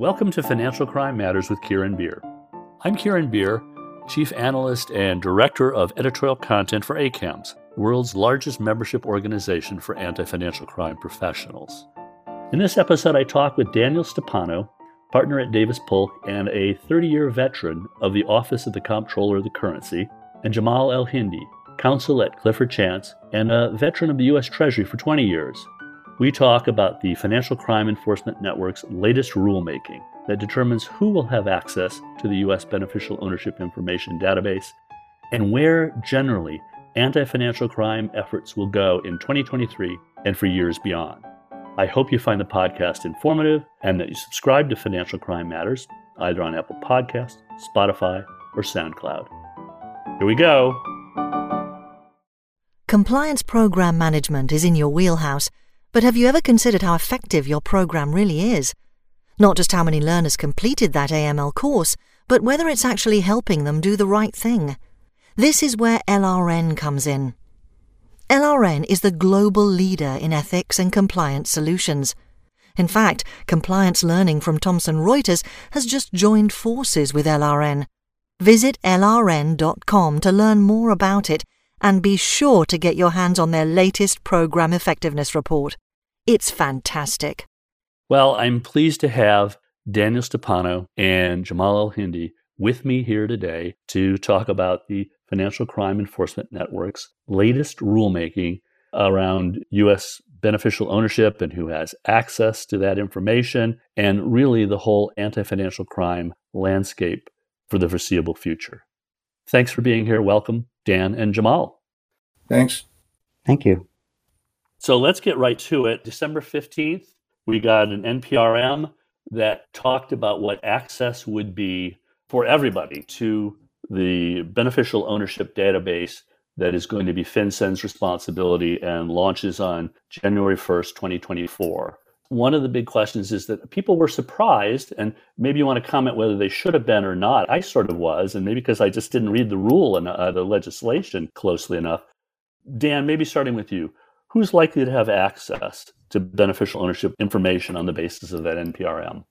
Welcome to Financial Crime Matters with Kieran Beer. I'm Kieran Beer, Chief Analyst and Director of Editorial Content for ACAMS, world's largest membership organization for anti financial crime professionals. In this episode, I talk with Daniel Stipano, partner at Davis Polk and a 30 year veteran of the Office of the Comptroller of the Currency, and Jamal El Hindi, counsel at Clifford Chance and a veteran of the U.S. Treasury for 20 years, we talk about the Financial Crime Enforcement Network's latest rulemaking that determines who will have access to the U.S. Beneficial Ownership Information Database and where generally anti financial crime efforts will go in 2023 and for years beyond. I hope you find the podcast informative and that you subscribe to Financial Crime Matters either on Apple Podcasts, Spotify, or SoundCloud. Here we go. Compliance program management is in your wheelhouse but have you ever considered how effective your program really is? Not just how many learners completed that AML course, but whether it's actually helping them do the right thing. This is where LRN comes in. LRN is the global leader in ethics and compliance solutions. In fact, Compliance Learning from Thomson Reuters has just joined forces with LRN. Visit lrn.com to learn more about it and be sure to get your hands on their latest program effectiveness report. It's fantastic. Well, I'm pleased to have Daniel Stipano and Jamal El Hindi with me here today to talk about the Financial Crime Enforcement Network's latest rulemaking around U.S. beneficial ownership and who has access to that information, and really the whole anti financial crime landscape for the foreseeable future. Thanks for being here. Welcome, Dan and Jamal. Thanks. Thank you. So let's get right to it. December 15th, we got an NPRM that talked about what access would be for everybody to the beneficial ownership database that is going to be FinCEN's responsibility and launches on January 1st, 2024 one of the big questions is that people were surprised, and maybe you want to comment whether they should have been or not. I sort of was, and maybe because I just didn't read the rule and uh, the legislation closely enough. Dan, maybe starting with you, who's likely to have access to beneficial ownership information on the basis of that NPRM?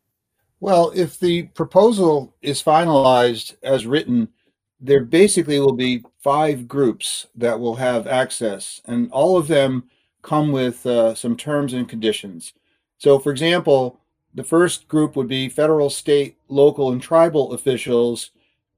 Well, if the proposal is finalized as written, there basically will be five groups that will have access, and all of them come with uh, some terms and conditions. So, for example, the first group would be federal, state, local, and tribal officials,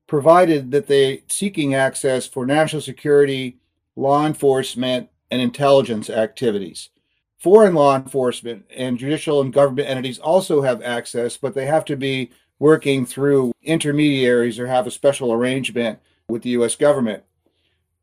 provided that they seeking access for national security, law enforcement, and intelligence activities. Foreign law enforcement and judicial and government entities also have access, but they have to be working through intermediaries or have a special arrangement with the US government.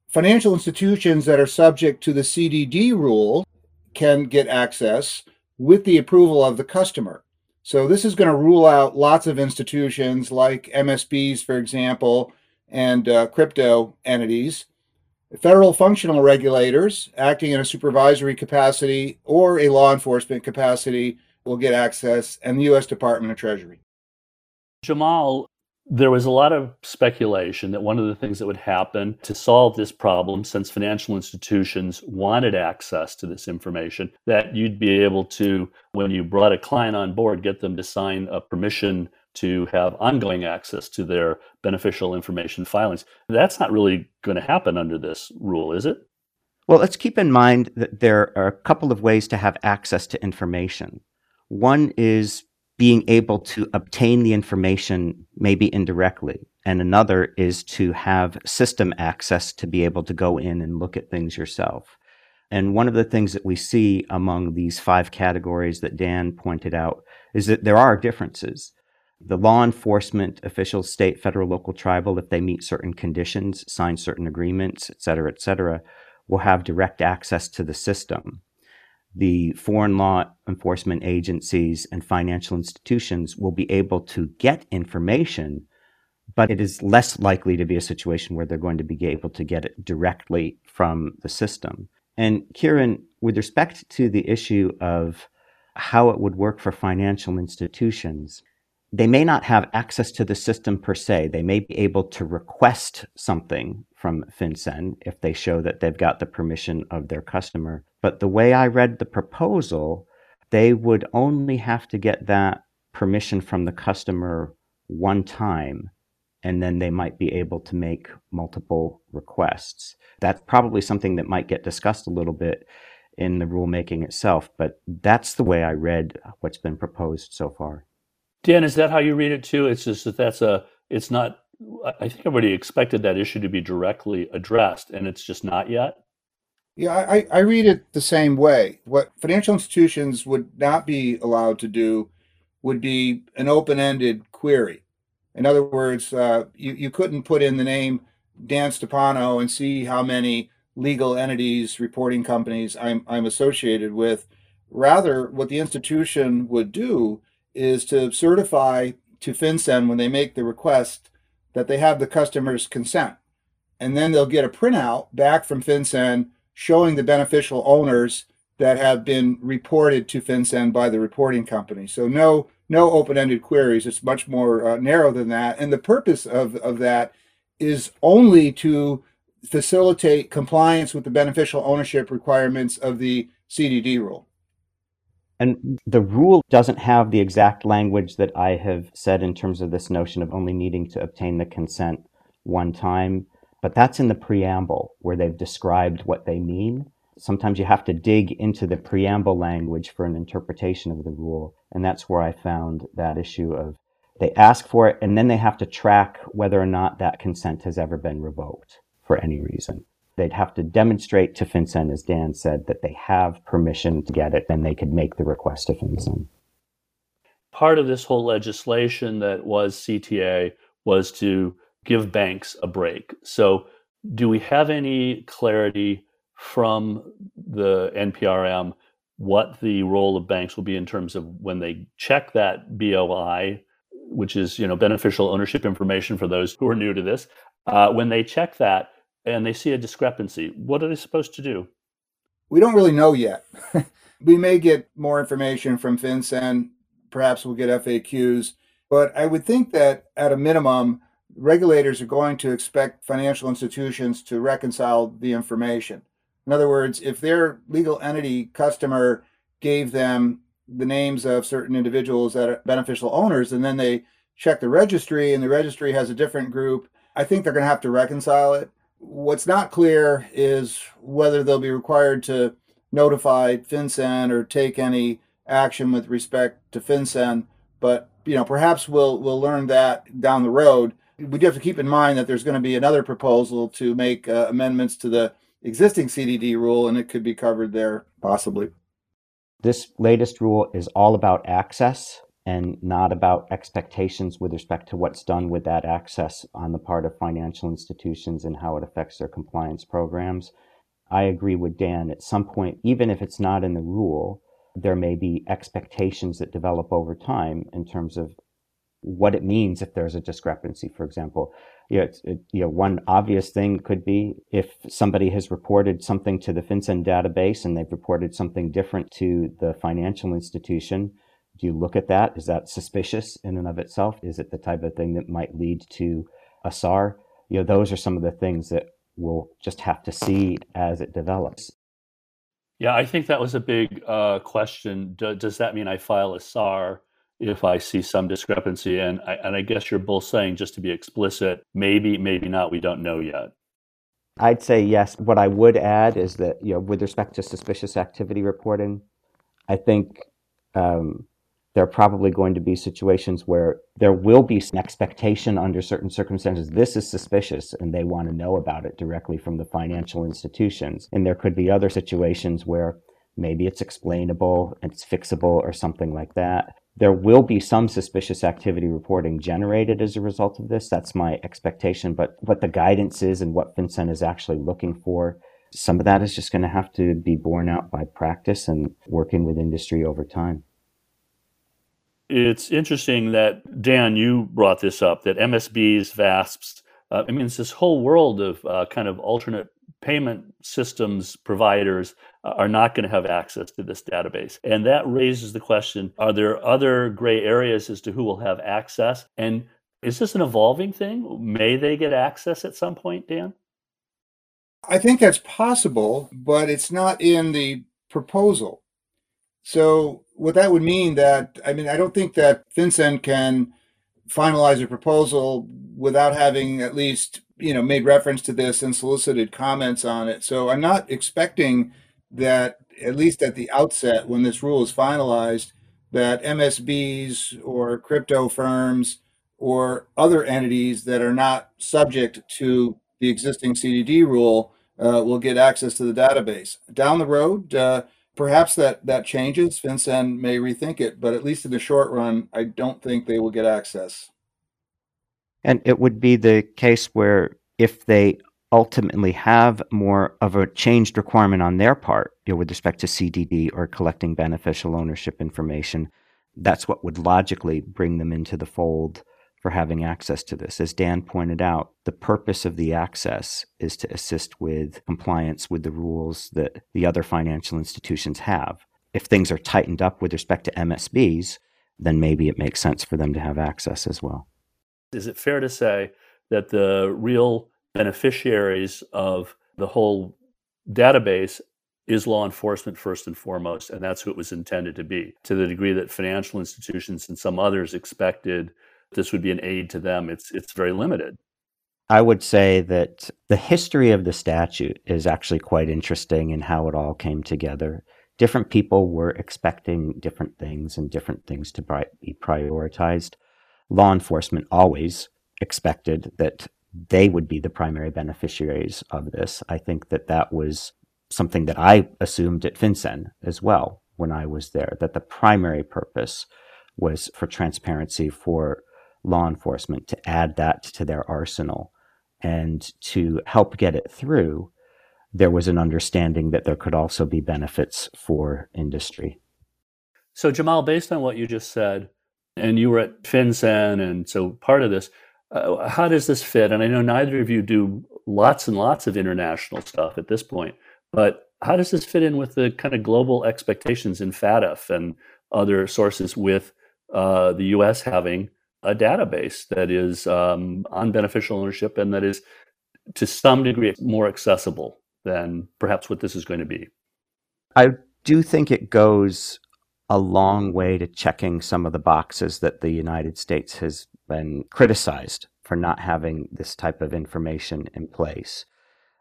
Financial institutions that are subject to the CDD rule can get access, with the approval of the customer. So this is going to rule out lots of institutions like MSBs, for example, and uh, crypto entities. Federal functional regulators acting in a supervisory capacity or a law enforcement capacity will get access, and the U.S. Department of Treasury. Jamal, there was a lot of speculation that one of the things that would happen to solve this problem, since financial institutions wanted access to this information, that you'd be able to, when you brought a client on board, get them to sign a permission to have ongoing access to their beneficial information filings. That's not really going to happen under this rule, is it? Well, let's keep in mind that there are a couple of ways to have access to information. One is being able to obtain the information maybe indirectly. And another is to have system access to be able to go in and look at things yourself. And one of the things that we see among these five categories that Dan pointed out is that there are differences. The law enforcement officials, state, federal, local, tribal, if they meet certain conditions, sign certain agreements, et cetera, et cetera, will have direct access to the system the foreign law enforcement agencies and financial institutions will be able to get information, but it is less likely to be a situation where they're going to be able to get it directly from the system. And Kieran, with respect to the issue of how it would work for financial institutions, they may not have access to the system per se. They may be able to request something from FinCEN if they show that they've got the permission of their customer. But the way I read the proposal, they would only have to get that permission from the customer one time and then they might be able to make multiple requests. That's probably something that might get discussed a little bit in the rulemaking itself, but that's the way I read what's been proposed so far. Dan, is that how you read it too? It's just that that's a, it's not, I think everybody expected that issue to be directly addressed and it's just not yet. Yeah, I, I read it the same way. What financial institutions would not be allowed to do would be an open ended query. In other words, uh, you, you couldn't put in the name Dan Stipano and see how many legal entities, reporting companies I'm, I'm associated with. Rather, what the institution would do is to certify to FinCEN when they make the request that they have the customer's consent. And then they'll get a printout back from FinCEN showing the beneficial owners that have been reported to FinCEN by the reporting company. So no no open-ended queries. It's much more uh, narrow than that. And the purpose of, of that is only to facilitate compliance with the beneficial ownership requirements of the CDD rule. And the rule doesn't have the exact language that I have said in terms of this notion of only needing to obtain the consent one time, but that's in the preamble where they've described what they mean sometimes you have to dig into the preamble language for an interpretation of the rule. And that's where I found that issue of they ask for it and then they have to track whether or not that consent has ever been revoked for any reason. They'd have to demonstrate to FinCEN, as Dan said, that they have permission to get it, and they could make the request to FinCEN. Part of this whole legislation that was CTA was to give banks a break. So, do we have any clarity from the NPRM what the role of banks will be in terms of when they check that BOI, which is you know beneficial ownership information for those who are new to this. Uh, when they check that and they see a discrepancy, what are they supposed to do? We don't really know yet. we may get more information from FinCEN. Perhaps we'll get FAQs. But I would think that at a minimum, regulators are going to expect financial institutions to reconcile the information. In other words, if their legal entity customer gave them the names of certain individuals that are beneficial owners, and then they check the registry and the registry has a different group, I think they're going to have to reconcile it. What's not clear is whether they'll be required to notify FinCEN or take any action with respect to FinCEN. But you know, perhaps we'll we'll learn that down the road. We do have to keep in mind that there's going to be another proposal to make uh, amendments to the existing CDD rule, and it could be covered there possibly. This latest rule is all about access and not about expectations with respect to what's done with that access on the part of financial institutions and how it affects their compliance programs. I agree with Dan. At some point, even if it's not in the rule, there may be expectations that develop over time in terms of what it means if there's a discrepancy. For example, you know, it, you know, one obvious thing could be if somebody has reported something to the FinCEN database and they've reported something different to the financial institution. Do you look at that? Is that suspicious in and of itself? Is it the type of thing that might lead to a SAR? You know, those are some of the things that we'll just have to see as it develops. Yeah, I think that was a big uh, question. Do, does that mean I file a SAR? if I see some discrepancy. And I, and I guess you're both saying, just to be explicit, maybe, maybe not. We don't know yet. I'd say yes. What I would add is that, you know, with respect to suspicious activity reporting, I think um, there are probably going to be situations where there will be an expectation under certain circumstances. This is suspicious, and they want to know about it directly from the financial institutions. And there could be other situations where maybe it's explainable, it's fixable, or something like that there will be some suspicious activity reporting generated as a result of this. That's my expectation. But what the guidance is and what FinCEN is actually looking for, some of that is just going to have to be borne out by practice and working with industry over time. It's interesting that, Dan, you brought this up that MSBs, VASPs, uh, I mean, it's this whole world of uh, kind of alternate payment systems providers uh, are not going to have access to this database. And that raises the question are there other gray areas as to who will have access? And is this an evolving thing? May they get access at some point, Dan? I think that's possible, but it's not in the proposal. So what that would mean that I mean I don't think that FinCEN can finalize a proposal without having at least you know made reference to this and solicited comments on it. So I'm not expecting that at least at the outset when this rule is finalized that MSBs or crypto firms or other entities that are not subject to the existing CDD rule uh, will get access to the database. Down the road, uh, perhaps that that changes. FinCEN may rethink it, but at least in the short run, I don't think they will get access. And it would be the case where if they ultimately have more of a changed requirement on their part you know, with respect to CDD or collecting beneficial ownership information, that's what would logically bring them into the fold for having access to this. As Dan pointed out, the purpose of the access is to assist with compliance with the rules that the other financial institutions have. If things are tightened up with respect to MSBs, then maybe it makes sense for them to have access as well. Is it fair to say that the real beneficiaries of the whole database is law enforcement first and foremost, and that's who it was intended to be. To the degree that financial institutions and some others expected this would be an aid to them, it's it's very limited. I would say that the history of the statute is actually quite interesting in how it all came together. Different people were expecting different things and different things to be prioritized. Law enforcement always expected that they would be the primary beneficiaries of this. I think that that was something that I assumed at FinCEN as well when I was there, that the primary purpose was for transparency for law enforcement to add that to their arsenal and to help get it through. There was an understanding that there could also be benefits for industry. So, Jamal, based on what you just said, and you were at FinCEN, and so part of this, uh, how does this fit? And I know neither of you do lots and lots of international stuff at this point, but how does this fit in with the kind of global expectations in FATF and other sources with uh, the U.S. having a database that is um, on beneficial ownership and that is to some degree more accessible than perhaps what this is going to be? I do think it goes a long way to checking some of the boxes that the United States has been criticized for not having this type of information in place.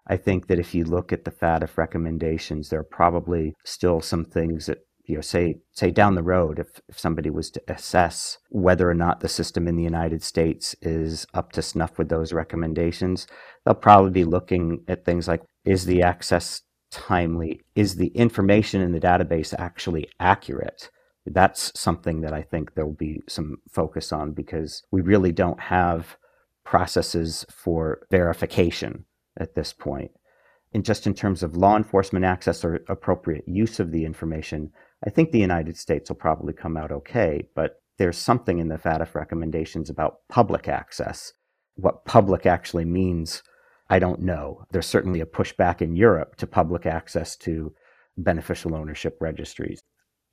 I think that if you look at the FATF recommendations, there are probably still some things that you know say say down the road if, if somebody was to assess whether or not the system in the United States is up to snuff with those recommendations, they'll probably be looking at things like is the access timely? Is the information in the database actually accurate? That's something that I think there will be some focus on because we really don't have processes for verification at this point. And just in terms of law enforcement access or appropriate use of the information, I think the United States will probably come out okay. But there's something in the FATF recommendations about public access. What public actually means I don't know. There's certainly a pushback in Europe to public access to beneficial ownership registries.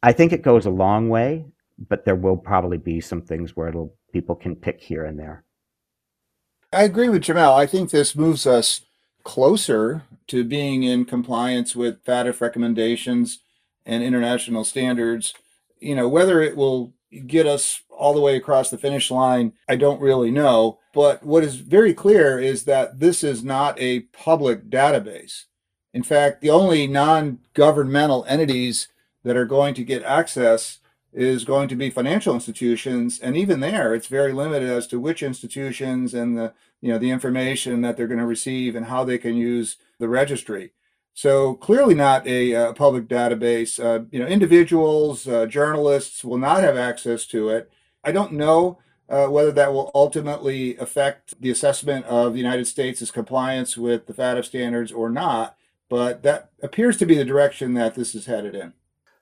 I think it goes a long way, but there will probably be some things where people can pick here and there. I agree with Jamal. I think this moves us closer to being in compliance with FATF recommendations and international standards. You know, whether it will get us all the way across the finish line, I don't really know. But what is very clear is that this is not a public database. In fact, the only non governmental entities that are going to get access is going to be financial institutions and even there it's very limited as to which institutions and the you know the information that they're going to receive and how they can use the registry so clearly not a, uh, public database uh, you know individuals uh, journalists will not have access to it I don't know uh, whether that will ultimately affect the assessment of the United States' compliance with the FATF standards or not, but that appears to be the direction that this is headed in.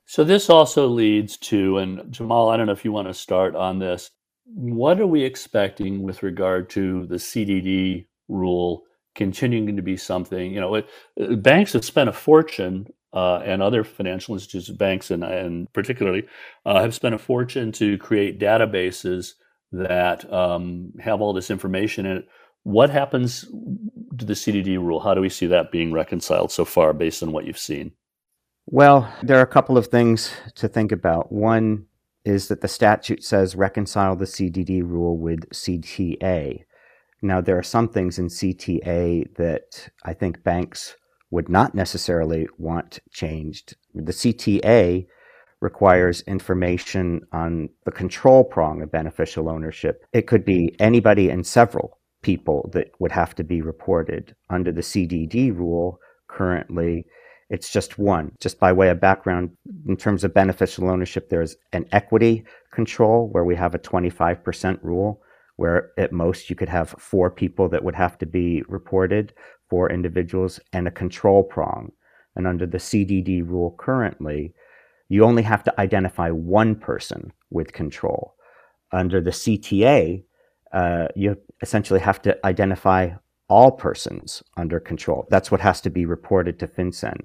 So this also leads to, and Jamal, I don't know if you want to start on this. What are we expecting with regard to the CDD rule continuing to be something? You know, it, uh, banks have spent a fortune uh, and other financial institutions, banks, and, and particularly uh, have spent a fortune to create databases that um, have all this information in it. What happens to the CDD rule? How do we see that being reconciled so far based on what you've seen? Well, there are a couple of things to think about. One is that the statute says reconcile the CDD rule with CTA. Now, there are some things in CTA that I think banks would not necessarily want changed. The CTA requires information on the control prong of beneficial ownership. It could be anybody and several people that would have to be reported. Under the CDD rule, currently, it's just one. Just by way of background, in terms of beneficial ownership, there's an equity control where we have a 25% rule, where at most you could have four people that would have to be reported, four individuals, and a control prong. And under the CDD rule currently, you only have to identify one person with control. Under the CTA, uh, you essentially have to identify all persons under control. That's what has to be reported to FinCEN.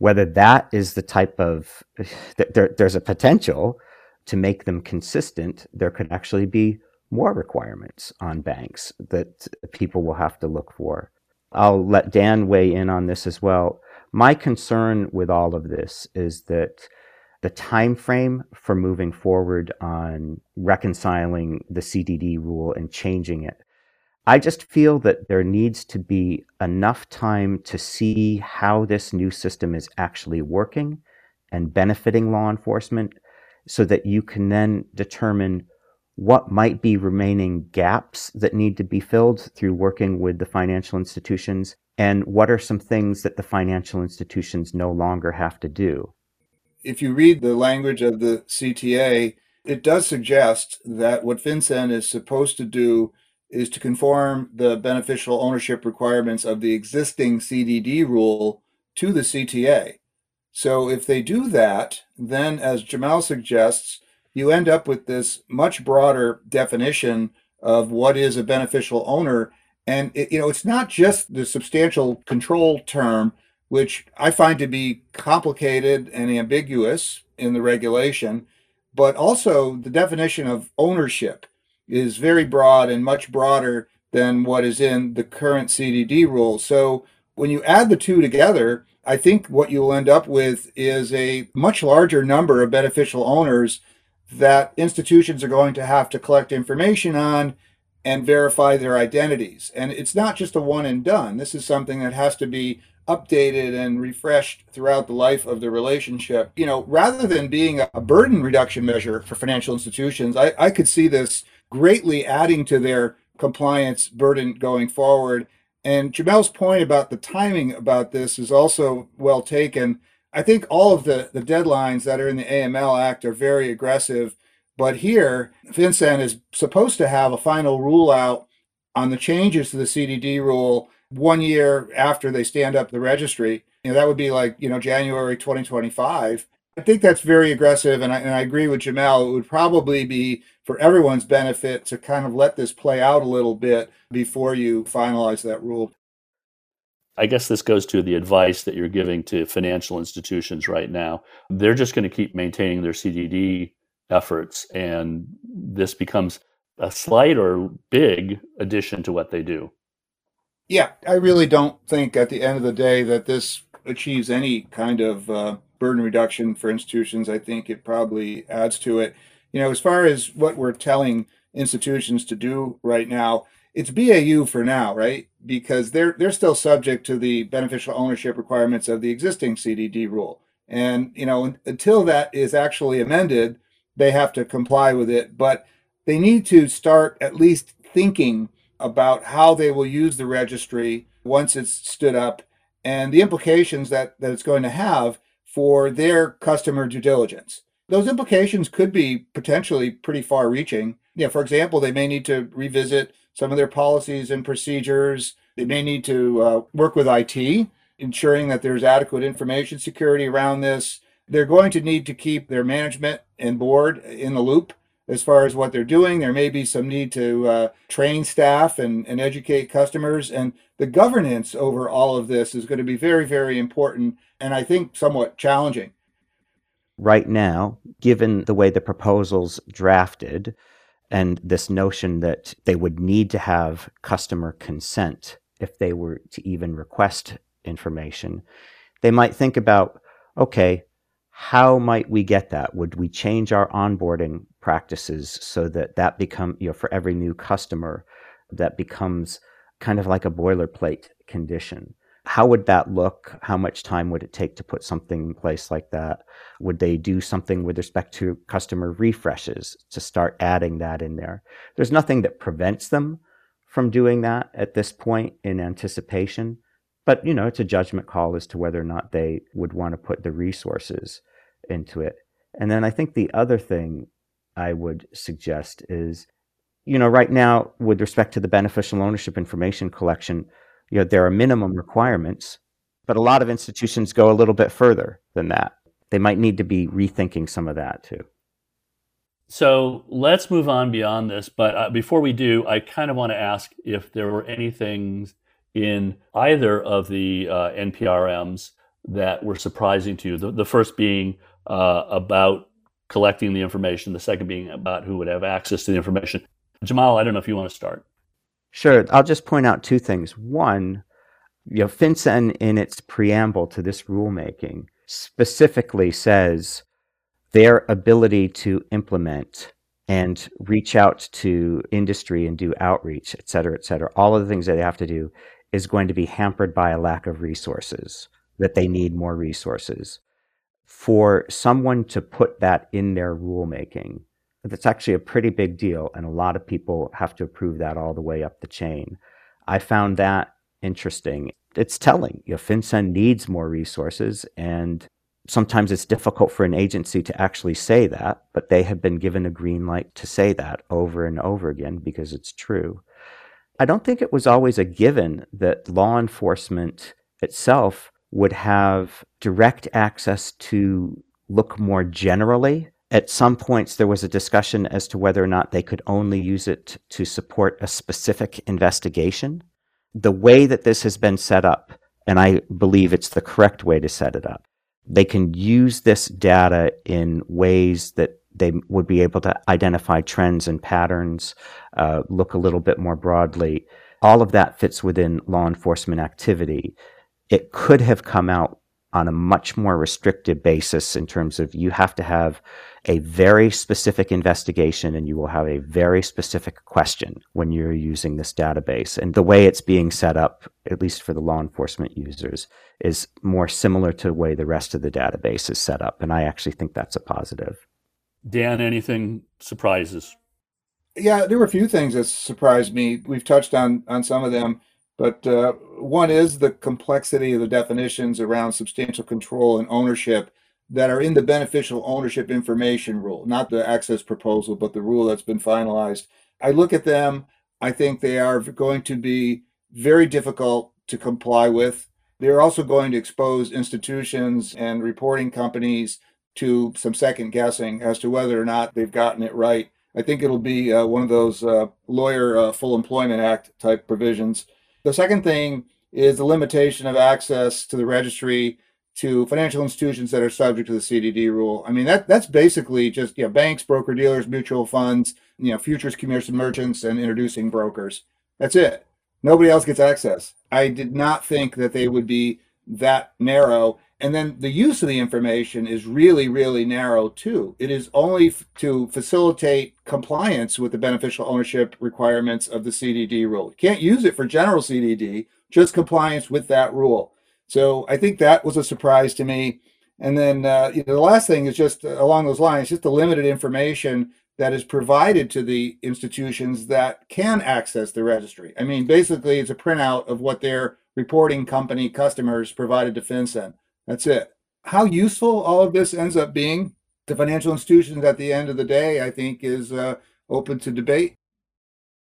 Whether that is the type of, there, there's a potential to make them consistent, there could actually be more requirements on banks that people will have to look for. I'll let Dan weigh in on this as well. My concern with all of this is that the time frame for moving forward on reconciling the CDD rule and changing it. I just feel that there needs to be enough time to see how this new system is actually working and benefiting law enforcement so that you can then determine what might be remaining gaps that need to be filled through working with the financial institutions and what are some things that the financial institutions no longer have to do if you read the language of the CTA, it does suggest that what FinCEN is supposed to do is to conform the beneficial ownership requirements of the existing CDD rule to the CTA. So if they do that, then as Jamal suggests, you end up with this much broader definition of what is a beneficial owner. And it, you know, it's not just the substantial control term which I find to be complicated and ambiguous in the regulation, but also the definition of ownership is very broad and much broader than what is in the current CDD rule. So when you add the two together, I think what you'll end up with is a much larger number of beneficial owners that institutions are going to have to collect information on and verify their identities. And it's not just a one and done. This is something that has to be updated and refreshed throughout the life of the relationship. You know, rather than being a burden reduction measure for financial institutions, I, I could see this greatly adding to their compliance burden going forward. And Jamal's point about the timing about this is also well taken. I think all of the, the deadlines that are in the AML Act are very aggressive. But here, FinCEN is supposed to have a final rule out on the changes to the CDD rule one year after they stand up the registry. You know, that would be like, you know, January 2025. I think that's very aggressive. And I, and I agree with Jamal. It would probably be for everyone's benefit to kind of let this play out a little bit before you finalize that rule. I guess this goes to the advice that you're giving to financial institutions right now. They're just going to keep maintaining their CDD efforts, and this becomes a slight or big addition to what they do. Yeah, I really don't think at the end of the day that this achieves any kind of uh, burden reduction for institutions. I think it probably adds to it. You know, as far as what we're telling institutions to do right now, it's BAU for now, right? Because they're they're still subject to the beneficial ownership requirements of the existing CDD rule. And you know, until that is actually amended, they have to comply with it. But they need to start at least thinking about how they will use the registry once it's stood up and the implications that, that it's going to have for their customer due diligence. Those implications could be potentially pretty far reaching. You know, for example, they may need to revisit some of their policies and procedures. They may need to uh, work with IT, ensuring that there's adequate information security around this. They're going to need to keep their management and board in the loop as far as what they're doing. There may be some need to uh, train staff and, and educate customers. And the governance over all of this is going to be very, very important and I think somewhat challenging. Right now, given the way the proposal's drafted and this notion that they would need to have customer consent if they were to even request information, they might think about okay, how might we get that? Would we change our onboarding practices so that that become, you know, for every new customer, that becomes kind of like a boilerplate condition? How would that look? How much time would it take to put something in place like that? Would they do something with respect to customer refreshes to start adding that in there? There's nothing that prevents them from doing that at this point in anticipation. But, you know, it's a judgment call as to whether or not they would want to put the resources into it. And then I think the other thing I would suggest is, you know, right now, with respect to the beneficial ownership information collection, you know, there are minimum requirements, but a lot of institutions go a little bit further than that. They might need to be rethinking some of that too. So let's move on beyond this. But uh, before we do, I kind of want to ask if there were any things in either of the uh, NPRMs that were surprising to you. The, the first being uh, about collecting the information, the second being about who would have access to the information. Jamal, I don't know if you want to start. Sure. I'll just point out two things. One, you know, FinCEN in its preamble to this rulemaking specifically says their ability to implement and reach out to industry and do outreach, et cetera, et cetera, all of the things that they have to do is going to be hampered by a lack of resources, that they need more resources. For someone to put that in their rulemaking, that's actually a pretty big deal, and a lot of people have to approve that all the way up the chain. I found that interesting. It's telling. You know, FinCEN needs more resources, and sometimes it's difficult for an agency to actually say that, but they have been given a green light to say that over and over again because it's true. I don't think it was always a given that law enforcement itself would have direct access to look more generally. At some points, there was a discussion as to whether or not they could only use it to support a specific investigation. The way that this has been set up, and I believe it's the correct way to set it up, they can use this data in ways that they would be able to identify trends and patterns, uh, look a little bit more broadly. All of that fits within law enforcement activity. It could have come out on a much more restrictive basis in terms of you have to have a very specific investigation and you will have a very specific question when you're using this database. And the way it's being set up, at least for the law enforcement users, is more similar to the way the rest of the database is set up. And I actually think that's a positive. Dan, anything surprises? Yeah, there were a few things that surprised me. We've touched on on some of them, but uh, one is the complexity of the definitions around substantial control and ownership that are in the beneficial ownership information rule, not the access proposal, but the rule that's been finalized. I look at them, I think they are going to be very difficult to comply with. They're also going to expose institutions and reporting companies to some second guessing as to whether or not they've gotten it right. I think it'll be uh, one of those uh, lawyer uh, full employment act type provisions. The second thing is the limitation of access to the registry to financial institutions that are subject to the CDD rule. I mean that that's basically just you know banks, broker dealers, mutual funds, you know futures commission merchants, and introducing brokers. That's it. Nobody else gets access. I did not think that they would be that narrow and then the use of the information is really, really narrow too. It is only f- to facilitate compliance with the beneficial ownership requirements of the CDD rule. You can't use it for general CDD, just compliance with that rule. So I think that was a surprise to me. And then uh, you know, the last thing is just uh, along those lines, just the limited information that is provided to the institutions that can access the registry. I mean, basically, it's a printout of what their reporting company customers provided to FinCEN. That's it. How useful all of this ends up being to financial institutions at the end of the day, I think, is uh, open to debate.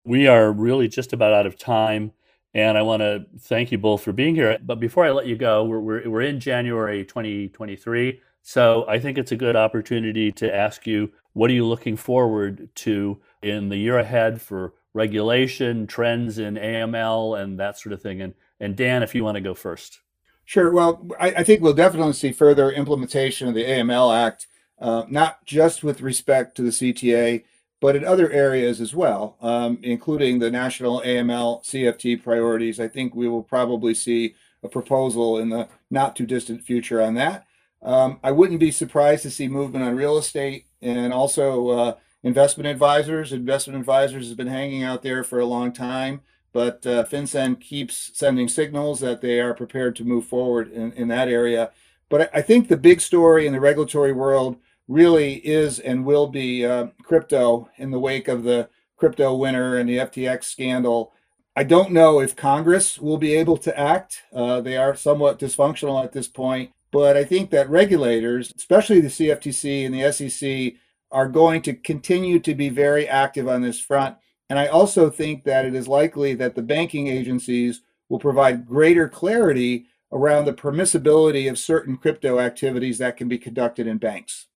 We are really just about out of time. And I want to thank you both for being here. But before I let you go, we're, we're, we're in January 2023. So I think it's a good opportunity to ask you what are you looking forward to in the year ahead for regulation, trends in AML, and that sort of thing? And, and Dan, if you want to go first. Sure. Well, I, I, think we'll definitely see further implementation of the AML Act, uh, not just with respect to the CTA, but in other areas as well, um, including the national AML CFT priorities. I think we will probably see a proposal in the not too distant future on that. Um, I wouldn't be surprised to see movement on real estate and also uh, investment advisors. Investment advisors has been hanging out there for a long time, but uh, FinCEN keeps sending signals that they are prepared to move forward in, in that area. But I think the big story in the regulatory world really is and will be uh, crypto in the wake of the crypto winter and the FTX scandal. I don't know if Congress will be able to act. Uh, they are somewhat dysfunctional at this point. But I think that regulators, especially the CFTC and the SEC, are going to continue to be very active on this front. And I also think that it is likely that the banking agencies will provide greater clarity around the permissibility of certain crypto activities that can be conducted in banks.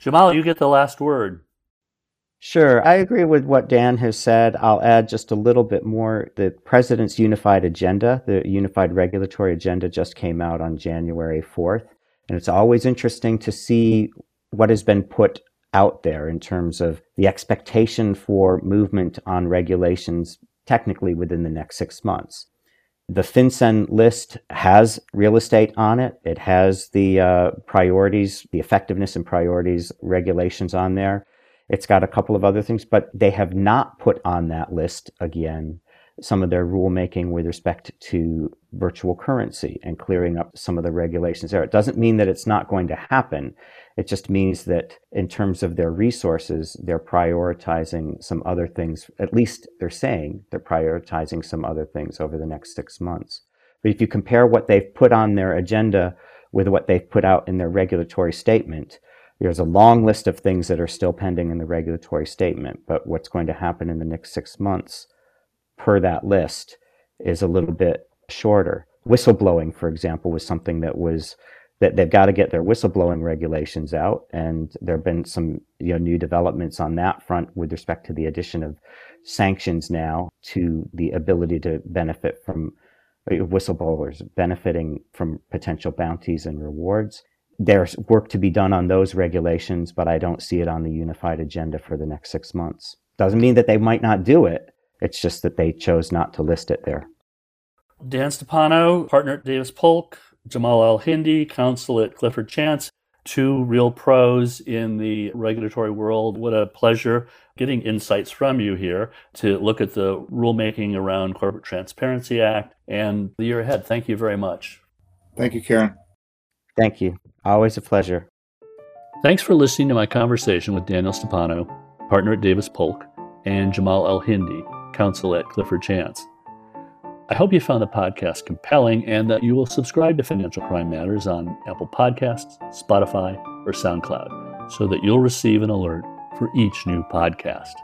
Jamal, you get the last word. Sure. I agree with what Dan has said. I'll add just a little bit more. The President's Unified Agenda, the Unified Regulatory Agenda, just came out on January 4th. And it's always interesting to see what has been put out there in terms of the expectation for movement on regulations technically within the next six months. The FinCEN list has real estate on it. It has the uh, priorities, the effectiveness and priorities regulations on there. It's got a couple of other things, but they have not put on that list again some of their rulemaking with respect to virtual currency and clearing up some of the regulations there. It doesn't mean that it's not going to happen. It just means that in terms of their resources, they're prioritizing some other things. At least they're saying they're prioritizing some other things over the next six months. But if you compare what they've put on their agenda with what they've put out in their regulatory statement, there's a long list of things that are still pending in the regulatory statement, but what's going to happen in the next six months per that list is a little bit shorter. Whistleblowing, for example, was something that was that they've got to get their whistleblowing regulations out, and there have been some you know new developments on that front with respect to the addition of sanctions now to the ability to benefit from uh, whistleblowers benefiting from potential bounties and rewards there's work to be done on those regulations, but I don't see it on the unified agenda for the next six months. Doesn't mean that they might not do it. It's just that they chose not to list it there. Dan Stipano, partner at Davis Polk, Jamal El Hindi, counsel at Clifford Chance, two real pros in the regulatory world. What a pleasure getting insights from you here to look at the rulemaking around Corporate Transparency Act and the year ahead. Thank you very much. Thank you, Kieran. Thank you. Always a pleasure. Thanks for listening to my conversation with Daniel Stipano, partner at Davis Polk, and Jamal El Hindi, counsel at Clifford Chance. I hope you found the podcast compelling and that you will subscribe to Financial Crime Matters on Apple Podcasts, Spotify, or SoundCloud so that you'll receive an alert for each new podcast.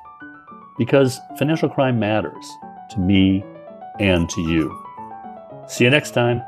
Because financial crime matters to me and to you. See you next time.